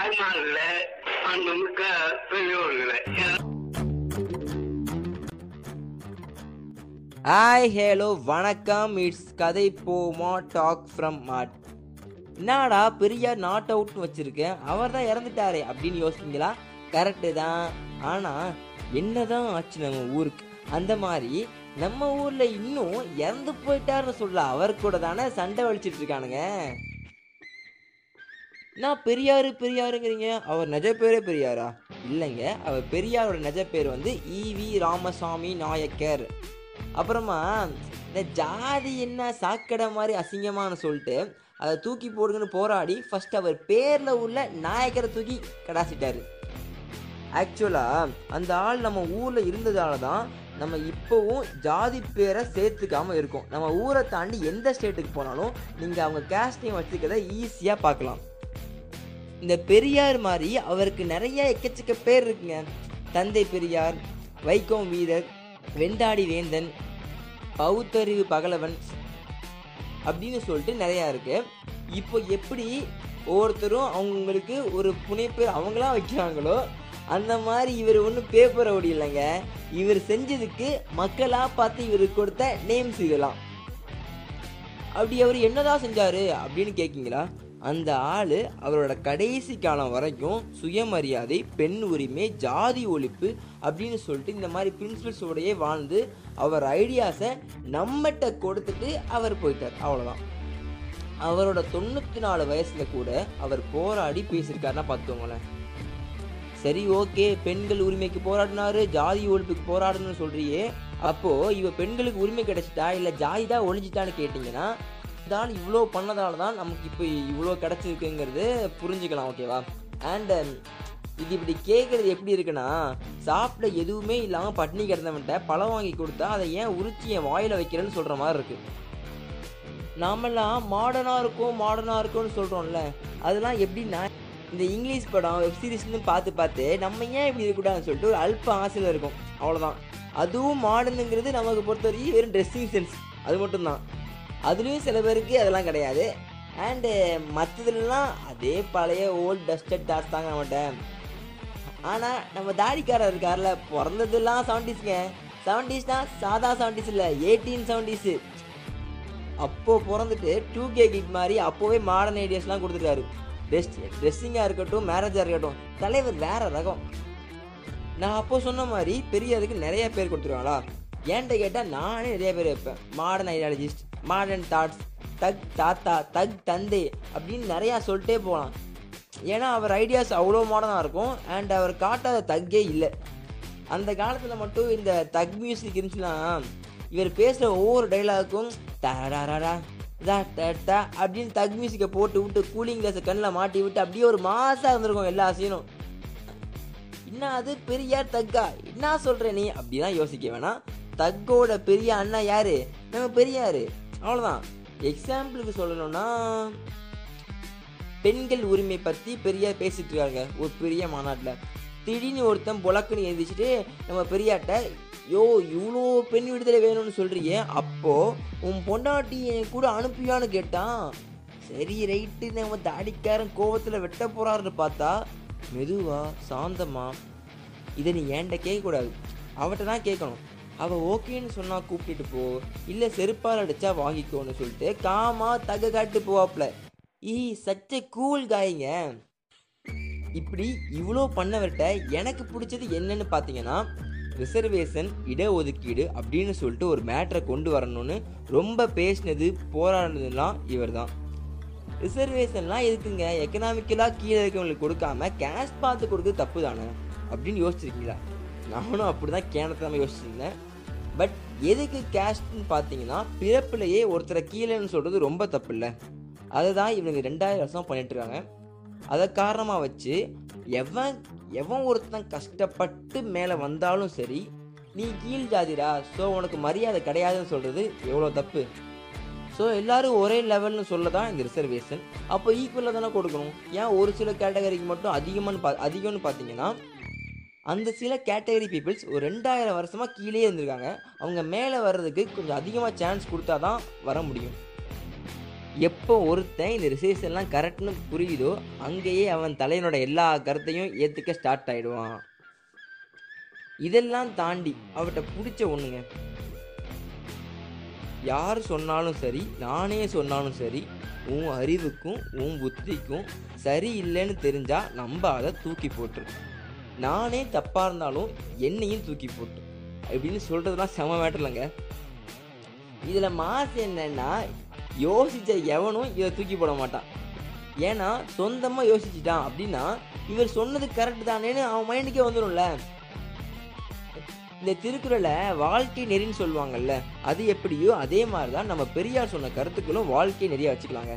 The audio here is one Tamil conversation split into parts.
தாய்மார்கள அன்புமிக்க பெரியோர்களே. ஹாய் ஹேலோ வணக்கம். இட்ஸ் கதை போமா டாக் ஃப்ரம் மாட் என்னடா பெரியார் நாட் அவுட்னு வச்சுருக்கேன் அவர் தான் இறந்துட்டாரே அப்படின்னு யோசிச்சிங்களா கரெக்டு தான். ஆனால் என்னதான் ஆச்சு நம்ம ஊருக்கு? அந்த மாதிரி நம்ம ஊரில் இன்னும் இறந்து போயிட்டாருன்னு சொல்ல அவர் கூட தானே சண்டை வலிச்சிட்டு இருக்கானுங்க. நான் பெரியாரு பெரியாருங்கிறீங்க? அவர் நிஜ பேரே பெரியாரா? இல்லைங்க. அவர் பெரியாரோட நிஜ பேர் வந்து ஈவி ராமசாமி நாயக்கர். அப்புறமா இந்த ஜாதி என்ன சாக்கடை மாதிரி அசிங்கமானு சொல்லிட்டு அதை தூக்கி போடுங்கன்னு போராடி ஃபஸ்ட் அவர் பேரில் உள்ள நாயக்கரை தூக்கி கடாசிட்டார். ஆக்சுவலாக அந்த ஆள் நம்ம ஊரில் இருந்ததால தான் நம்ம இப்போவும் ஜாதி பேரை சேர்த்துக்காமல் இருக்கோம். நம்ம ஊரை தாண்டி எந்த ஸ்டேட்டுக்கு போனாலும் நீங்கள் அவங்க கேஸ்டையும் வச்சுக்கிறத ஈஸியாக பார்க்கலாம். இந்த பெரியார் மாதிரி அவருக்கு நிறைய எக்கச்சக்க பேர் இருக்குங்க. தந்தை பெரியார் வைக்கோம் வீரர் வெண்டாடி வேந்தன் பௌத்தறிவு பகலவன் அப்படின்னு சொல்லிட்டு நிறையா இருக்கு. இப்போ எப்படி ஒவ்வொருத்தரும் அவங்களுக்கு ஒரு புனைப்பேர் அவங்களாம் வைக்கிறாங்களோ அந்த மாதிரி இவர் ஒன்றும் பேப்பர் ஓடி இல்லைங்க. இவர் செஞ்சதுக்கு மக்களாக பார்த்து இவருக்கு கொடுத்த நேம்ஸ் இதெல்லாம். அப்படி அவர் என்னதான் செஞ்சாரு அப்படின்னு கேட்கீங்களா அந்த ஆள் அவரோட கடைசி காலம் வரைக்கும் சுயமரியாதை பெண் உரிமை ஜாதி ஒழிப்பு அப்படின்னு சொல்லிட்டு இந்த மாதிரி பிரின்சிபல்ஸோடையே வாழ்ந்து அவர் ஐடியாஸை நம்மகிட்ட கொடுத்துட்டு அவர் போயிட்டார். அவ்வளோதான் அவரோட தொண்ணூற்றி நாலு வயசில் கூட அவர் போராடி பேசியிருக்காருன்னா பார்த்துக்கோங்களேன். சரி ஓகே பெண்கள் உரிமைக்கு போராடினாரு ஜாதி ஒழிப்புக்கு போராடணும்னு சொல்றியே. அப்போ இவ பெண்களுக்கு உரிமை கிடைச்சிட்டா இல்லை ஜாதி தான் ஒழிஞ்சிட்டான்னு கேட்டிங்கன்னா தான் இவ்வளோ பண்ணதால தான் நமக்கு இப்போ இவ்வளோ கிடச்சிருக்குங்கிறது புரிஞ்சுக்கலாம் ஓகேவா? அண்டு um, இது இப்படி கேட்குறது எப்படி இருக்குன்னா சாப்பிட எதுவுமே இல்லாமல் பட்னி கிடந்தவன்ட்ட பழம் வாங்கி கொடுத்தா அதை ஏன் உரிச்சி என் வாயில் வைக்கிறேன்னு சொல்கிற மாதிரி இருக்குது நாமெல்லாம் மாடர்னாக இருக்கும் மாடர்னாக இருக்கும்னு சொல்கிறோம்ல அதெல்லாம் எப்படின்னா இந்த இங்கிலீஷ் படம் வெப் சீரிஸ்னு பார்த்து பார்த்து நம்ம ஏன் இப்படி இருக்கக்கூடாதுன்னு சொல்லிட்டு ஒரு அல்ப ஆசையில் இருக்கும் அவ்வளோதான் அதுவும் மாடர்னுங்கிறது நமக்கு பொறுத்த வரைக்கும் வெறும் ட்ரெஸ்ஸிங் சென்ஸ் அது மட்டும்தான். அதுலேயும் சில பேருக்கு அதெல்லாம் கிடையாது. அண்டு மற்றதுலாம் அதே பழைய ஓல்ட் டஸ்டட் டாஸ் தாங்க நம்மகிட்ட. ஆனால் நம்ம தாடிக்காரர் இருக்கார்ல பிறந்ததுலாம் செவன்டிஸ்ங்க செவன்டிஸ்னால் சாதா செவன்டிஸ் இல்லை எயிட்டீன் செவன்டிஸு அப்போது பிறந்துட்டு டூ கே கிட் மாதிரி அப்போவே மாடர்ன் ஐடியாஸ்லாம் கொடுத்துருக்காரு. ட்ரெஸ் ட்ரெஸ்ஸிங்காக இருக்கட்டும் மேரேஜாக இருக்கட்டும் தலைவர் வேறு ரகம். நான் அப்போ சொன்ன மாதிரி பெரியதுக்கு நிறைய பேர் கொடுத்துருவாங்களா? ஏன்ட்ட கேட்டால் நானே நிறைய பேர் வைப்பேன். மாடர்ன் ஐடியாலஜிஸ்ட் மாடர்ன் தாட்ஸ் தக் தாத்தா தக் தந்தை அப்படின்னு நிறையா சொல்லிட்டே போகலாம். ஏன்னா அவர் ஐடியாஸ் அவ்வளோ மாடர்னாக இருக்கும். அண்ட் அவர் காட்டாத தக்கே இல்லை. அந்த காலத்தில் மட்டும் இந்த தக் மியூசிக் இருந்துச்சுன்னா இவர் பேசுகிற ஒவ்வொரு டைலாக்கும் டடடடடா, அப்படின்னு தக் மியூசிக்கை போட்டு விட்டு கூலிங் கிளாஸை கண்ணில் மாட்டி விட்டு அப்படியே ஒரு மாசாக இருந்திருக்கும் எல்லா சீனும் என்ன அது? பெரியார் தக்கா? என்ன சொல்கிற நீ? அப்படிலாம் யோசிக்க வேணாம். தக்கோட பெரிய அண்ணா யாரு? நம்ம பெரியாரு. அவ்வளோதான் எக்ஸாம்பிளுக்கு சொல்லணும்னா பெண்கள் உரிமை பற்றி பெரியார் பேசிட்டு இருக்காங்க ஒரு பெரிய மாநாட்டில். திடீர்னு ஒருத்தன் புலக்குன்னு எழுந்திரிச்சிட்டு நம்ம பெரியாட்ட யோ இவ்வளோ பெண் விடுதலை வேணும்னு சொல்கிறீங்க அப்போது உன் பொண்டாட்டி என் கூட அனுப்பியான்னு கேட்டான் சரி ரைட்டு நம்ம தாடிக்காரன் கோவத்தில் வெட்ட போகிறாருன்னு பார்த்தா மெதுவாக சாந்தமாக இதை நீ ஏன்ட்ட கேட்கக்கூடாது. அவட்ட தான் கேட்கணும். அவள் ஓகேன்னு சொன்னால் கூப்பிட்டுட்டு போ. இல்லை செருப்பால் அடித்தா வாங்கிக்கோன்னு சொல்லிட்டு காமா தக காட்டு போவாப்ல. ஈ சச்ச கூல் காய்ங்க இப்படி இவ்வளோ பண்ணவர்கிட்ட எனக்கு பிடிச்சது என்னன்னு பார்த்தீங்கன்னா ரிசர்வேஷன் இடஒதுக்கீடு அப்படின்னு சொல்லிட்டு ஒரு மேட்ரை கொண்டு வரணும்னு ரொம்ப பேசினது போராடினதுலாம் இவர் தான் ரிசர்வேஷன்லாம் எதுக்குங்க? எக்கனாமிக்கலாக கீழே இருக்கவங்களுக்கு கொடுக்காம கேஷ் பார்த்து கொடுக்குறது தப்பு தானே அப்படின்னு யோசிச்சிருக்கீங்களா? நானும் அப்படி தான் கேனத்தமாக யோசிச்சிருந்தேன். பட் எதுக்கு கேஸ்ட்னு பார்த்தீங்கன்னா பிறப்புலையே ஒருத்தரை கீழேன்னு சொல்கிறது ரொம்ப தப்பு இல்லை அதை தான் இவங்க ரெண்டாயிரம் வருஷம் பண்ணிட்டுருக்காங்க. அதை காரணமாக வச்சு எவன் எவன் ஒருத்தன் கஷ்டப்பட்டு மேலே வந்தாலும் சரி நீ கீழ் ஜாதிரா ஸோ உனக்கு மரியாதை கிடையாதுன்னு சொல்கிறது எவ்வளோ தப்பு? ஸோ எல்லாரும் ஒரே லெவல்னு சொல்ல தான் இந்த ரிசர்வேஷன் அப்போ ஈக்குவலாக தானே கொடுக்கணும்? ஏன் ஒரு சில கேட்டகரிக்கு மட்டும் அதிகமானு பா அதிகம்னு பார்த்தீங்கன்னா அந்த சில கேட்டகரி பீப்புள்ஸ் ஒரு ரெண்டாயிரம் வருஷமாக கீழே இருந்திருக்காங்க. அவங்க மேலே வர்றதுக்கு கொஞ்சம் அதிகமாக சான்ஸ் கொடுத்தா தான் வர முடியும். எப்போ ஒருத்தன் இந்த ரிசர்வேஷன்லாம் கரெக்ட்னு புரியுதோ அங்கேயே அவன் தலைவனோட எல்லா கருத்தையும் ஏற்றுக்க ஸ்டார்ட் ஆகிடுவான் இதெல்லாம் தாண்டி அவட்ட பிடிச்ச ஒன்றுங்க யார் சொன்னாலும் சரி நானே சொன்னாலும் சரி உன் அறிவுக்கும் உன் புத்திக்கும் சரி இல்லைன்னு தெரிஞ்சால் நம்ம அதை தூக்கி போட்டுரு. நானே தப்பாக இருந்தாலும் என்னையும் தூக்கி போட்டு. அப்படின்னு சொல்கிறதுலாம் செம மேட்டர்லங்க இதில் மாசு என்னன்னா யோசித்த எவனும் இதை தூக்கி போட மாட்டான். ஏன்னா சொந்தமாக யோசிச்சுட்டான் அப்படின்னா இவர் சொன்னது கரெக்ட் தானேன்னு அவன் மைண்டுக்கே வந்துடும்ல இந்த திருக்குறளை வாழ்க்கை நெறின்னு சொல்லுவாங்கல்ல அது எப்படியோ அதே மாதிரி தான் நம்ம பெரியார் சொன்ன கருத்துக்களும் வாழ்க்கை நெறியாக வச்சுக்கலாங்க.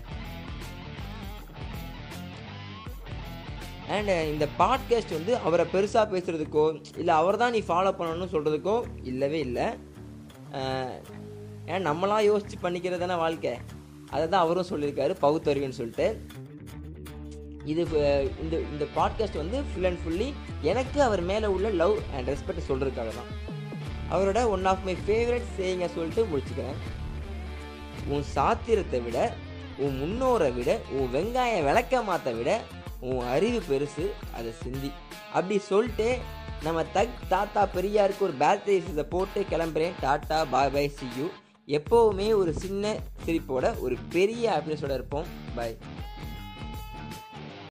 அண்ட் uh, இந்த பாட்காஸ்ட் வந்து அவரை பெருசாக பேசுகிறதுக்கோ இல்லை அவர் தான் நீ ஃபாலோ பண்ணணும்னு சொல்கிறதுக்கோ இல்லவே இல்லை. Uh, ஏன் நம்மளாம் யோசித்து பண்ணிக்கிறது தானே வாழ்க்கை. அதை தான் அவரும் சொல்லியிருக்காரு பகுத்தறிவுன்னு சொல்லிட்டு. இது uh, இந்த இந்த பாட்காஸ்ட் வந்து ஃபுல் அண்ட் ஃபுல்லி எனக்கு அவர் மேலே உள்ள லவ் அண்ட் ரெஸ்பெக்ட் சொல்கிறதுக்காக தான். அவரோட ஒன் ஆஃப் மை ஃபேவரட் சேயிங்கை சொல்லிட்டு முடிச்சுக்கிறேன். உன் சாத்திரத்தை விட உன் முன்னோரை விட உன் வெங்காயம் விளக்க மாத்த விட உன் அறிவு பெருசு அதை சிந்தி. அப்படி சொல்லிட்டு நம்ம தக் தாத்தா பெரியாருக்கு ஒரு பேர்த்டே இதை போட்டு கிளம்புறேன். டாட்டா பாய் பாய் சி யூ எப்போவுமே ஒரு சின்ன சிரிப்போட ஒரு பெரிய ஹாப்பினஸோட இருப்போம். பாய்